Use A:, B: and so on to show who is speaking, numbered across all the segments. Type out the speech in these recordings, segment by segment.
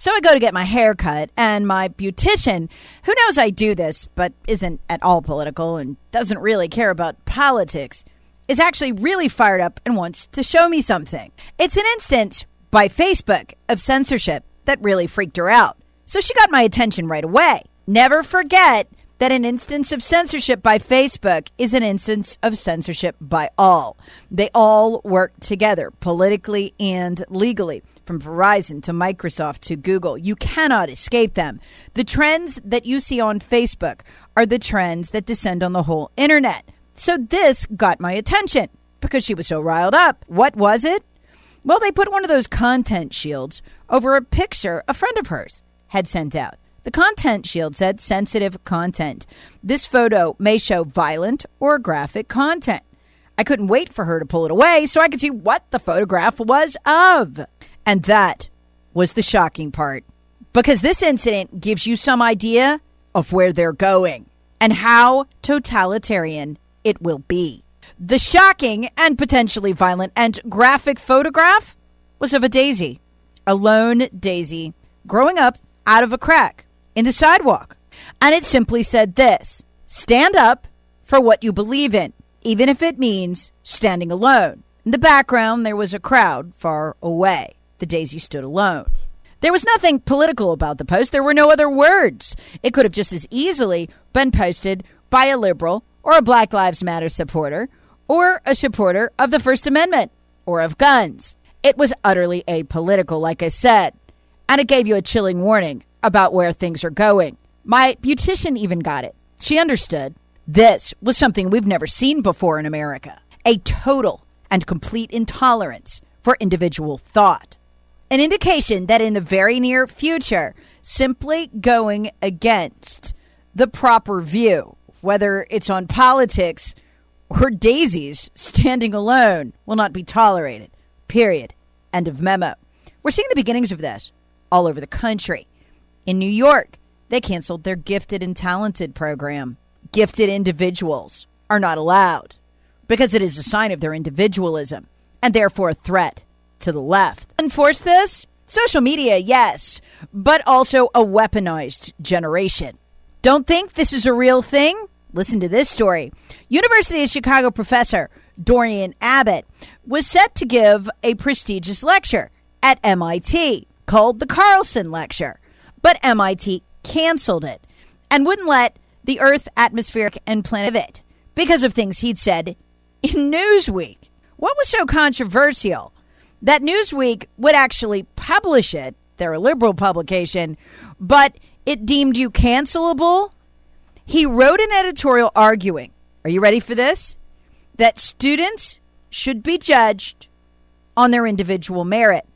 A: So I go to get my hair cut, and my beautician, who knows I do this, but isn't at all political and doesn't really care about politics, is actually really fired up and wants to show me something. It's an instance by Facebook of censorship that really freaked her out. So she got my attention right away. Never forget that an instance of censorship by Facebook is an instance of censorship by all. They all work together, politically and legally, from Verizon to Microsoft to Google. You cannot escape them. The trends that you see on Facebook are the trends that descend on the whole internet. So this got my attention because she was so riled up. What was it? Well, they put one of those content shields over a picture a friend of hers had sent out. The content shield said sensitive content. This photo may show violent or graphic content. I couldn't wait for her to pull it away so I could see what the photograph was of. And that was the shocking part. Because this incident gives you some idea of where they're going and how totalitarian it will be. The shocking and potentially violent and graphic photograph was of a daisy, a lone daisy, growing up out of a crack in the sidewalk. And it simply said this stand up for what you believe in, even if it means standing alone. In the background, there was a crowd far away. The daisy stood alone. There was nothing political about the post. There were no other words. It could have just as easily been posted by a liberal or a Black Lives Matter supporter or a supporter of the First Amendment or of guns. It was utterly apolitical, like I said. And it gave you a chilling warning about where things are going. My beautician even got it. She understood. This was something we've never seen before in America a total and complete intolerance for individual thought. An indication that in the very near future, simply going against the proper view, whether it's on politics or daisies standing alone, will not be tolerated. Period. End of memo. We're seeing the beginnings of this all over the country. In New York, they canceled their gifted and talented program. Gifted individuals are not allowed because it is a sign of their individualism and therefore a threat to the left. Enforce this? Social media, yes, but also a weaponized generation. Don't think this is a real thing? Listen to this story. University of Chicago professor Dorian Abbott was set to give a prestigious lecture at MIT called the Carlson Lecture but MIT canceled it and wouldn't let the Earth, atmospheric, and planet of it because of things he'd said in Newsweek. What was so controversial that Newsweek would actually publish it? They're a liberal publication, but it deemed you cancelable. He wrote an editorial arguing, are you ready for this? That students should be judged on their individual merit,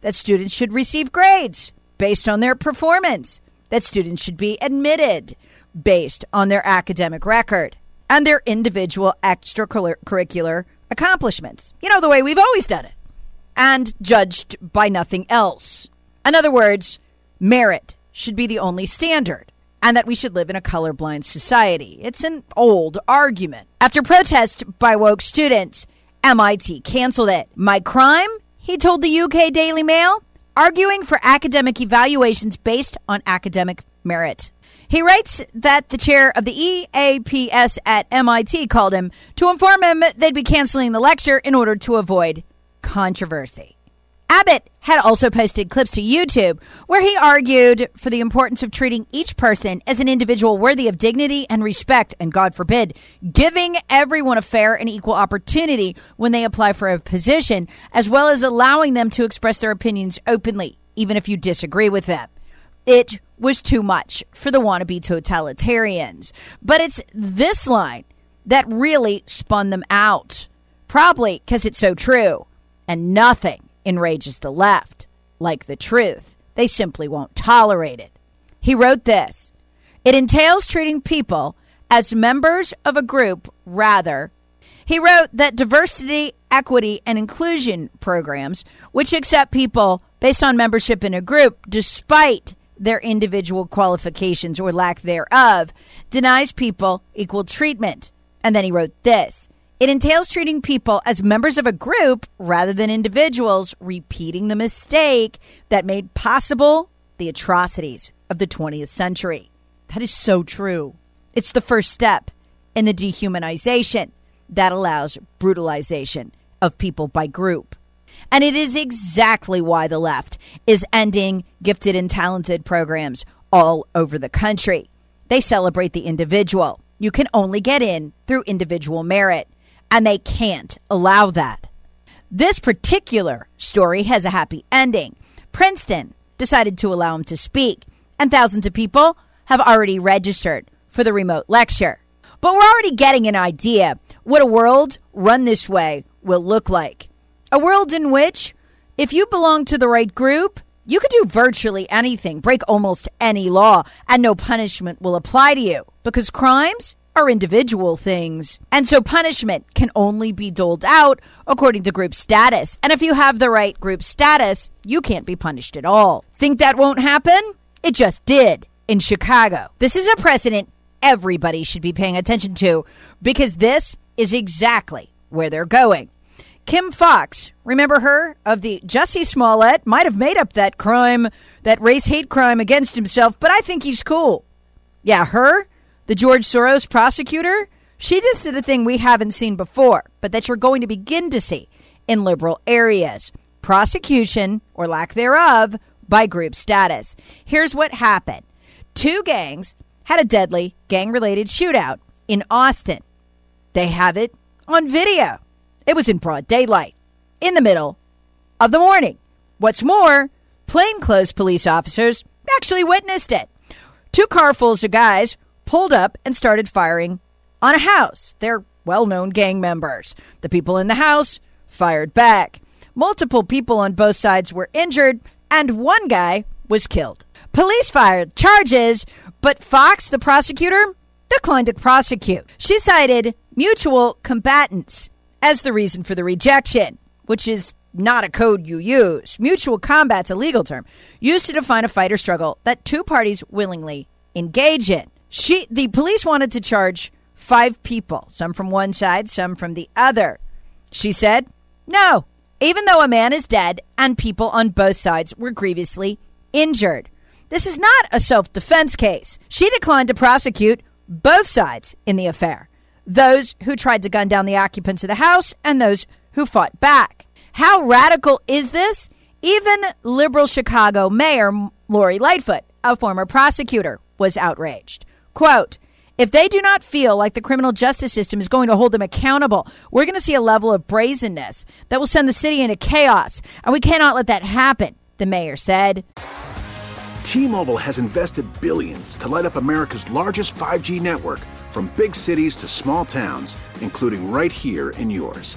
A: that students should receive grades based on their performance, that students should be admitted based on their academic record and their individual extracurricular accomplishments. You know, the way we've always done it, and judged by nothing else. In other words, merit should be the only standard, and that we should live in a colorblind society. It's an old argument. After protest by woke students, MIT canceled it. My crime, he told the UK Daily Mail, arguing for academic evaluations based on academic merit. He writes that the chair of the EAPS at MIT called him to inform him they'd be canceling the lecture in order to avoid controversy. Abbott had also posted clips to YouTube where he argued for the importance of treating each person as an individual worthy of dignity and respect, and God forbid, giving everyone a fair and equal opportunity when they apply for a position, as well as allowing them to express their opinions openly, even if you disagree with them. It was too much for the wannabe totalitarians. But it's this line that really spun them out. Probably because it's so true, and nothing enrages the left, like the truth. They simply won't tolerate it. He wrote this It entails treating people as members of a group rather. He wrote that diversity, equity, and inclusion programs, which accept people based on membership in a group despite their individual qualifications or lack thereof, denies people equal treatment. And then he wrote this it entails treating people as members of a group rather than individuals, repeating the mistake that made possible the atrocities of the 20th century. That is so true. It's the first step in the dehumanization that allows brutalization of people by group. And it is exactly why the left is ending gifted and talented programs all over the country. They celebrate the individual. You can only get in through individual merit and they can't allow that. This particular story has a happy ending. Princeton decided to allow him to speak, and thousands of people have already registered for the remote lecture. But we're already getting an idea what a world run this way will look like. A world in which, if you belong to the right group, you could do virtually anything, break almost any law, and no punishment will apply to you because crimes are individual things. And so punishment can only be doled out according to group status. And if you have the right group status, you can't be punished at all. Think that won't happen? It just did in Chicago. This is a precedent everybody should be paying attention to because this is exactly where they're going. Kim Foxx, remember her of the Jussie Smollett, might have made up that crime, that race hate crime against himself, but I think he's cool. Yeah, her the George Soros prosecutor, she just did a thing we haven't seen before, but that you're going to begin to see in liberal areas prosecution, or lack thereof, by group status. Here's what happened two gangs had a deadly gang related shootout in Austin. They have it on video. It was in broad daylight, in the middle of the morning. What's more, plainclothes police officers actually witnessed it. Two carfuls of guys pulled up and started firing on a house. They're well known gang members. The people in the house fired back. Multiple people on both sides were injured, and one guy was killed. Police fired charges, but Foxx, the prosecutor, declined to prosecute. She cited mutual combatants as the reason for the rejection, which is not a code you use. Mutual combat's a legal term used to define a fight or struggle that two parties willingly engage in. She, the police wanted to charge five people, some from one side, some from the other. She said, no, even though a man is dead and people on both sides were grievously injured. This is not a self defense case. She declined to prosecute both sides in the affair those who tried to gun down the occupants of the house and those who fought back. How radical is this? Even liberal Chicago Mayor Lori Lightfoot, a former prosecutor, was outraged. Quote, if they do not feel like the criminal justice system is going to hold them accountable, we're going to see a level of brazenness that will send the city into chaos. And we cannot let that happen, the mayor said.
B: T Mobile has invested billions to light up America's largest 5G network from big cities to small towns, including right here in yours.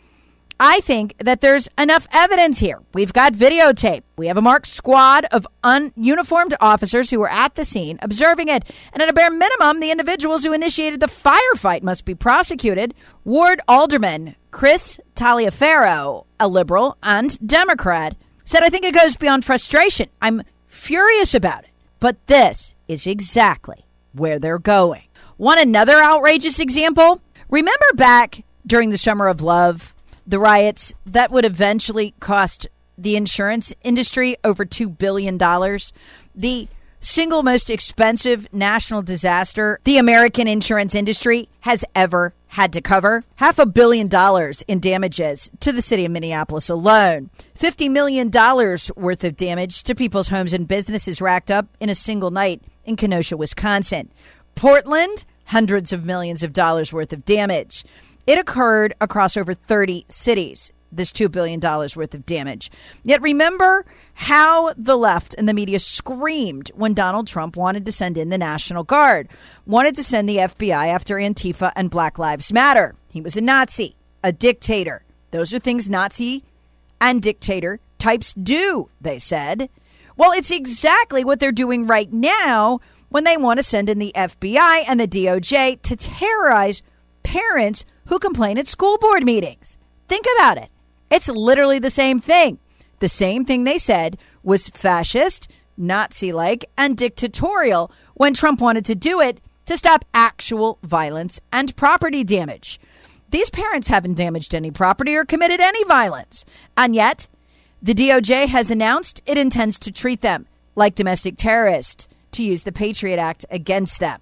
A: I think that there's enough evidence here. We've got videotape. We have a marked squad of ununiformed officers who were at the scene observing it. And at a bare minimum, the individuals who initiated the firefight must be prosecuted. Ward Alderman Chris Taliaferro, a liberal and Democrat, said, I think it goes beyond frustration. I'm furious about it. But this is exactly where they're going. Want another outrageous example? Remember back during the Summer of Love the riots that would eventually cost the insurance industry over $2 billion. The single most expensive national disaster the American insurance industry has ever had to cover. Half a billion dollars in damages to the city of Minneapolis alone. $50 million worth of damage to people's homes and businesses racked up in a single night in Kenosha, Wisconsin. Portland, hundreds of millions of dollars worth of damage. It occurred across over 30 cities, this $2 billion worth of damage. Yet remember how the left and the media screamed when Donald Trump wanted to send in the National Guard, wanted to send the FBI after Antifa and Black Lives Matter. He was a Nazi, a dictator. Those are things Nazi and dictator types do, they said. Well, it's exactly what they're doing right now when they want to send in the FBI and the DOJ to terrorize parents who complain at school board meetings. Think about it. It's literally the same thing. The same thing they said was fascist, Nazi like, and dictatorial when Trump wanted to do it to stop actual violence and property damage. These parents haven't damaged any property or committed any violence. And yet, the DOJ has announced it intends to treat them like domestic terrorists to use the Patriot Act against them.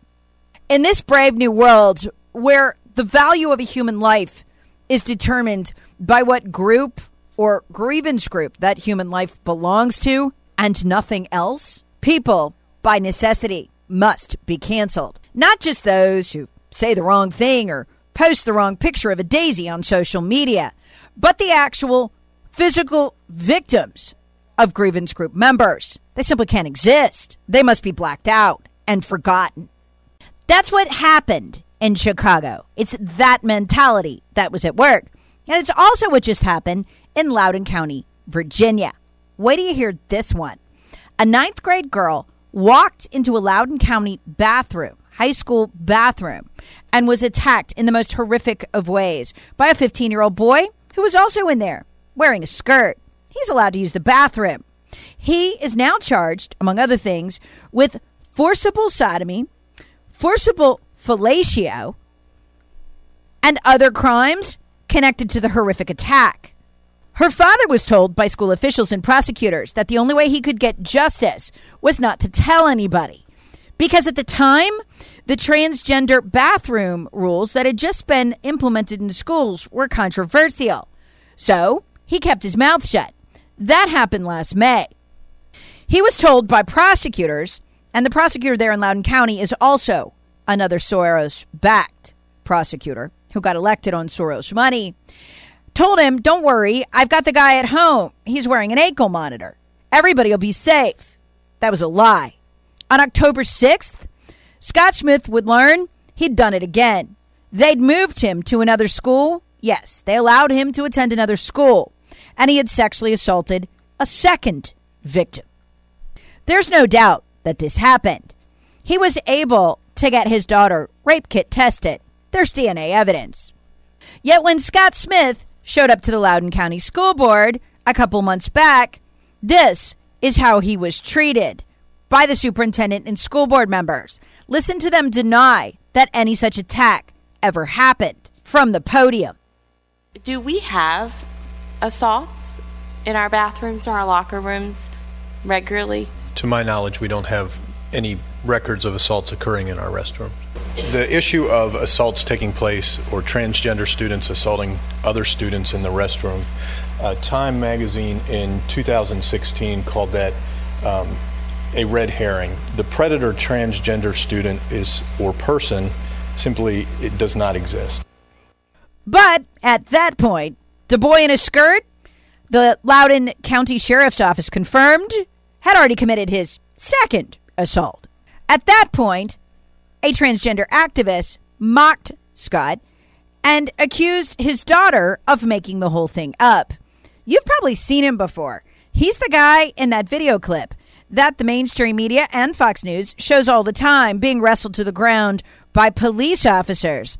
A: In this brave new world where the value of a human life is determined by what group or grievance group that human life belongs to and nothing else. People, by necessity, must be canceled. Not just those who say the wrong thing or post the wrong picture of a daisy on social media, but the actual physical victims of grievance group members. They simply can't exist. They must be blacked out and forgotten. That's what happened in Chicago. It's that mentality that was at work. And it's also what just happened in Loudoun County, Virginia. Wait till you hear this one. A ninth grade girl walked into a Loudoun County bathroom, high school bathroom, and was attacked in the most horrific of ways by a 15 year old boy who was also in there wearing a skirt. He's allowed to use the bathroom. He is now charged, among other things, with forcible sodomy, forcible fellatio, and other crimes connected to the horrific attack. Her father was told by school officials and prosecutors that the only way he could get justice was not to tell anybody. Because at the time, the transgender bathroom rules that had just been implemented in schools were controversial. So he kept his mouth shut. That happened last May. He was told by prosecutors, and the prosecutor there in Loudoun County is also another Soros backed prosecutor who got elected on Soros money, told him, Don't worry, I've got the guy at home. He's wearing an ankle monitor. Everybody will be safe. That was a lie. On October 6th, Scott Smith would learn he'd done it again. They'd moved him to another school. Yes, they allowed him to attend another school. And he had sexually assaulted a second victim. There's no doubt that this happened. He was able to get his daughter rape kit tested. There's DNA evidence. Yet when Scott Smith showed up to the Loudoun County School Board a couple months back, this is how he was treated by the superintendent and school board members. Listen to them deny that any such attack ever happened from the podium.
C: Do we have assaults in our bathrooms or our locker rooms regularly?
D: To my knowledge, we don't have any records of assaults occurring in our restroom. the issue of assaults taking place or transgender students assaulting other students in the restroom, uh, Time magazine in 2016 called that um, a red herring. The predator transgender student is or person simply it does not exist.
A: But at that point, the boy in a skirt, the Loudoun County Sheriff's Office confirmed, had already committed his second assault. At that point, a transgender activist mocked Scott and accused his daughter of making the whole thing up. You've probably seen him before. He's the guy in that video clip that the mainstream media and Fox News shows all the time being wrestled to the ground by police officers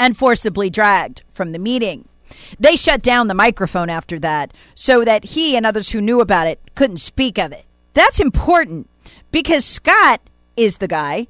A: and forcibly dragged from the meeting. They shut down the microphone after that so that he and others who knew about it couldn't speak of it. That's important because Scott is the guy,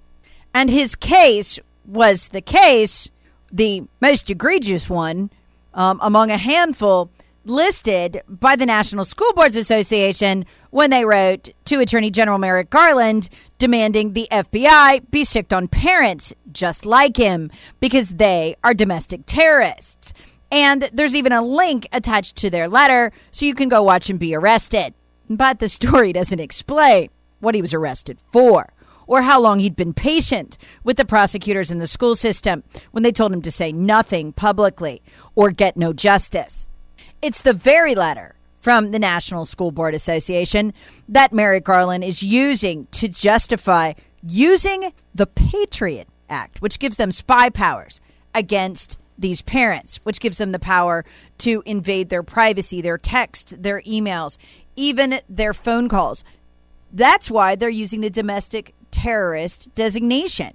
A: and his case was the case, the most egregious one um, among a handful listed by the National School Boards Association when they wrote to Attorney General Merrick Garland demanding the FBI be strict on parents just like him because they are domestic terrorists. And there's even a link attached to their letter so you can go watch him be arrested. But the story doesn't explain what he was arrested for or how long he'd been patient with the prosecutors in the school system when they told him to say nothing publicly or get no justice. It's the very letter from the National School Board Association that Merrick Garland is using to justify using the Patriot Act, which gives them spy powers against these parents, which gives them the power to invade their privacy, their texts, their emails, even their phone calls. That's why they're using the domestic terrorist designation.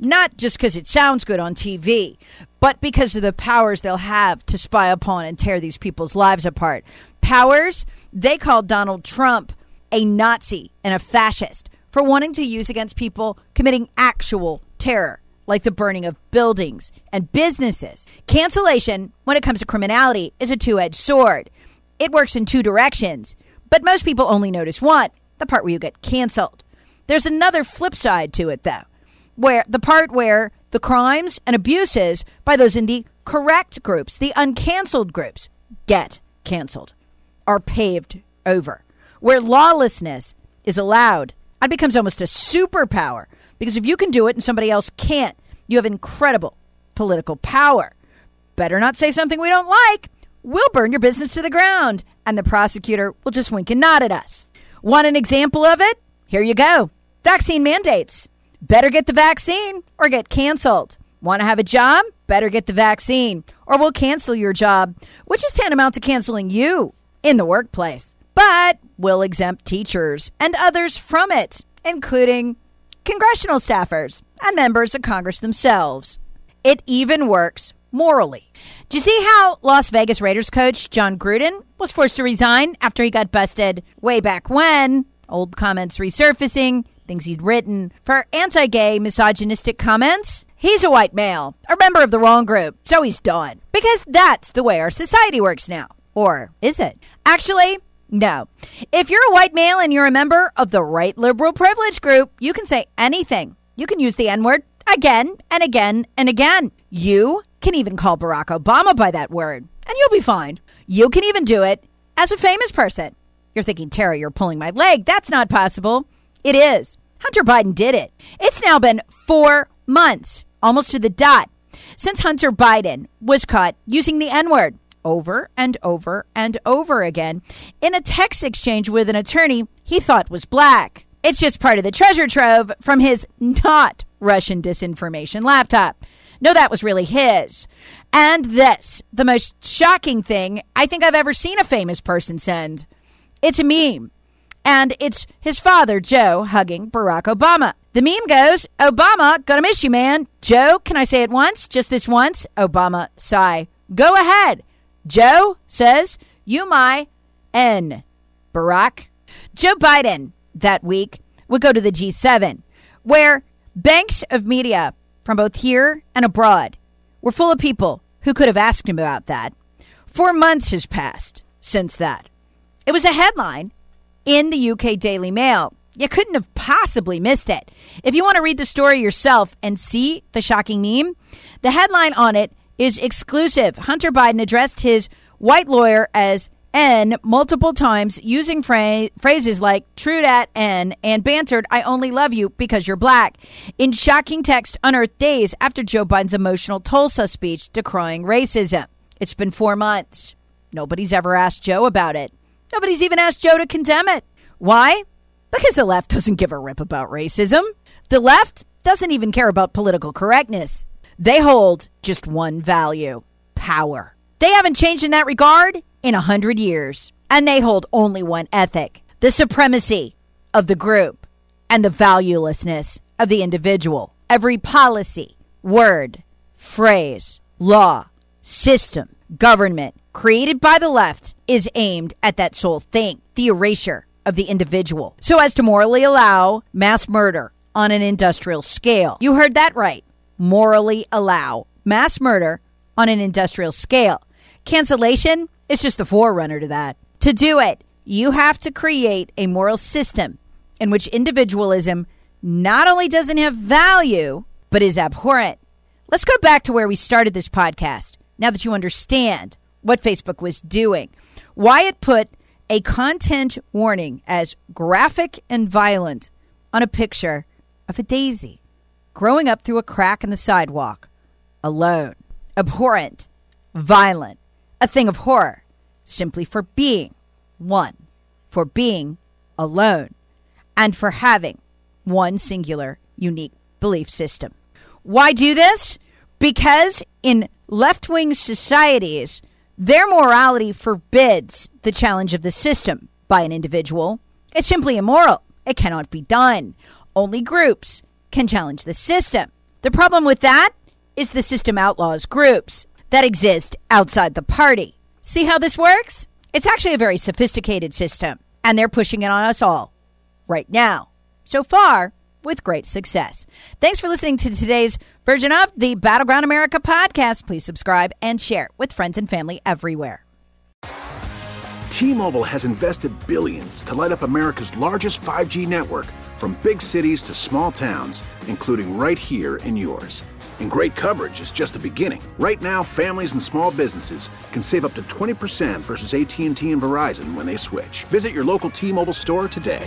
A: Not just because it sounds good on TV, but because of the powers they'll have to spy upon and tear these people's lives apart. Powers they called Donald Trump a Nazi and a fascist for wanting to use against people committing actual terror like the burning of buildings and businesses. Cancellation, when it comes to criminality, is a two edged sword. It works in two directions, but most people only notice one the part where you get canceled. There's another flip side to it, though, where the part where the crimes and abuses by those in the correct groups, the uncanceled groups, get canceled, are paved over, where lawlessness is allowed and becomes almost a superpower. Because if you can do it and somebody else can't, you have incredible political power. Better not say something we don't like. We'll burn your business to the ground, and the prosecutor will just wink and nod at us. Want an example of it? Here you go. Vaccine mandates. Better get the vaccine or get canceled. Want to have a job? Better get the vaccine or we'll cancel your job, which is tantamount to canceling you in the workplace. But we'll exempt teachers and others from it, including congressional staffers and members of Congress themselves. It even works morally. Do you see how Las Vegas Raiders coach Jon Gruden was forced to resign after he got busted way back when? Old comments resurfacing, things he'd written for anti gay, misogynistic comments. He's a white male, a member of the wrong group, so he's done. Because that's the way our society works now. Or is it? Actually, no. If you're a white male and you're a member of the right liberal privilege group, you can say anything. You can use the N word again and again and again. You can even call Barack Obama by that word, and you'll be fine. You can even do it as a famous person. You're thinking, Tara, you're pulling my leg. That's not possible. It is. Hunter Biden did it. It's now been four months, almost to the dot, since Hunter Biden was caught using the N word over and over and over again in a text exchange with an attorney he thought was black. It's just part of the treasure trove from his not Russian disinformation laptop. No, that was really his. And this, the most shocking thing I think I've ever seen a famous person send. It's a meme. And it's his father, Joe, hugging Barack Obama. The meme goes, Obama, gonna miss you, man. Joe, can I say it once? Just this once? Obama, sigh. Go ahead. Joe says, You my N. Barack. Joe Biden that week would go to the G7, where banks of media from both here and abroad were full of people who could have asked him about that. Four months has passed since that. It was a headline in the UK Daily Mail You couldn't have possibly missed it. If you want to read the story yourself and see the shocking meme, the headline on it is exclusive. Hunter Biden addressed his white lawyer as N multiple times using phrases like true dat N and bantered, I only love you because you're black, in shocking text unearthed days after Joe Biden's emotional Tulsa speech decrying racism. It's been four months. Nobody's ever asked Joe about it. Nobody's even asked Joe to condemn it. Why? Because the left doesn't give a rip about racism. The left doesn't even care about political correctness. They hold just one value power. They haven't changed in that regard in a hundred years. And they hold only one ethic the supremacy of the group and the valuelessness of the individual. Every policy, word, phrase, law, system, government created by the left is aimed at that sole thing the erasure of the individual so as to morally allow mass murder on an industrial scale. You heard that right. Morally allow mass murder on an industrial scale. Cancellation is just the forerunner to that. To do it, you have to create a moral system in which individualism not only doesn't have value, but is abhorrent. Let's go back to where we started this podcast now that you understand what Facebook was doing, why it put a content warning as graphic and violent on a picture of a daisy growing up through a crack in the sidewalk, alone, abhorrent, violent, a thing of horror, simply for being one, for being alone, and for having one singular, unique belief system. Why do this? Because in left wing societies, their morality forbids the challenge of the system by an individual. It's simply immoral. It cannot be done. Only groups can challenge the system. The problem with that is the system outlaws groups that exist outside the party. See how this works? It's actually a very sophisticated system, and they're pushing it on us all right now. So far, with great success. Thanks for listening to today's version of the Battleground America podcast. Please subscribe and share with friends and family everywhere.
B: T-Mobile has invested billions to light up America's largest 5G network from big cities to small towns, including right here in yours. And great coverage is just the beginning. Right now, families and small businesses can save up to 20% versus AT&T and Verizon when they switch. Visit your local T-Mobile store today.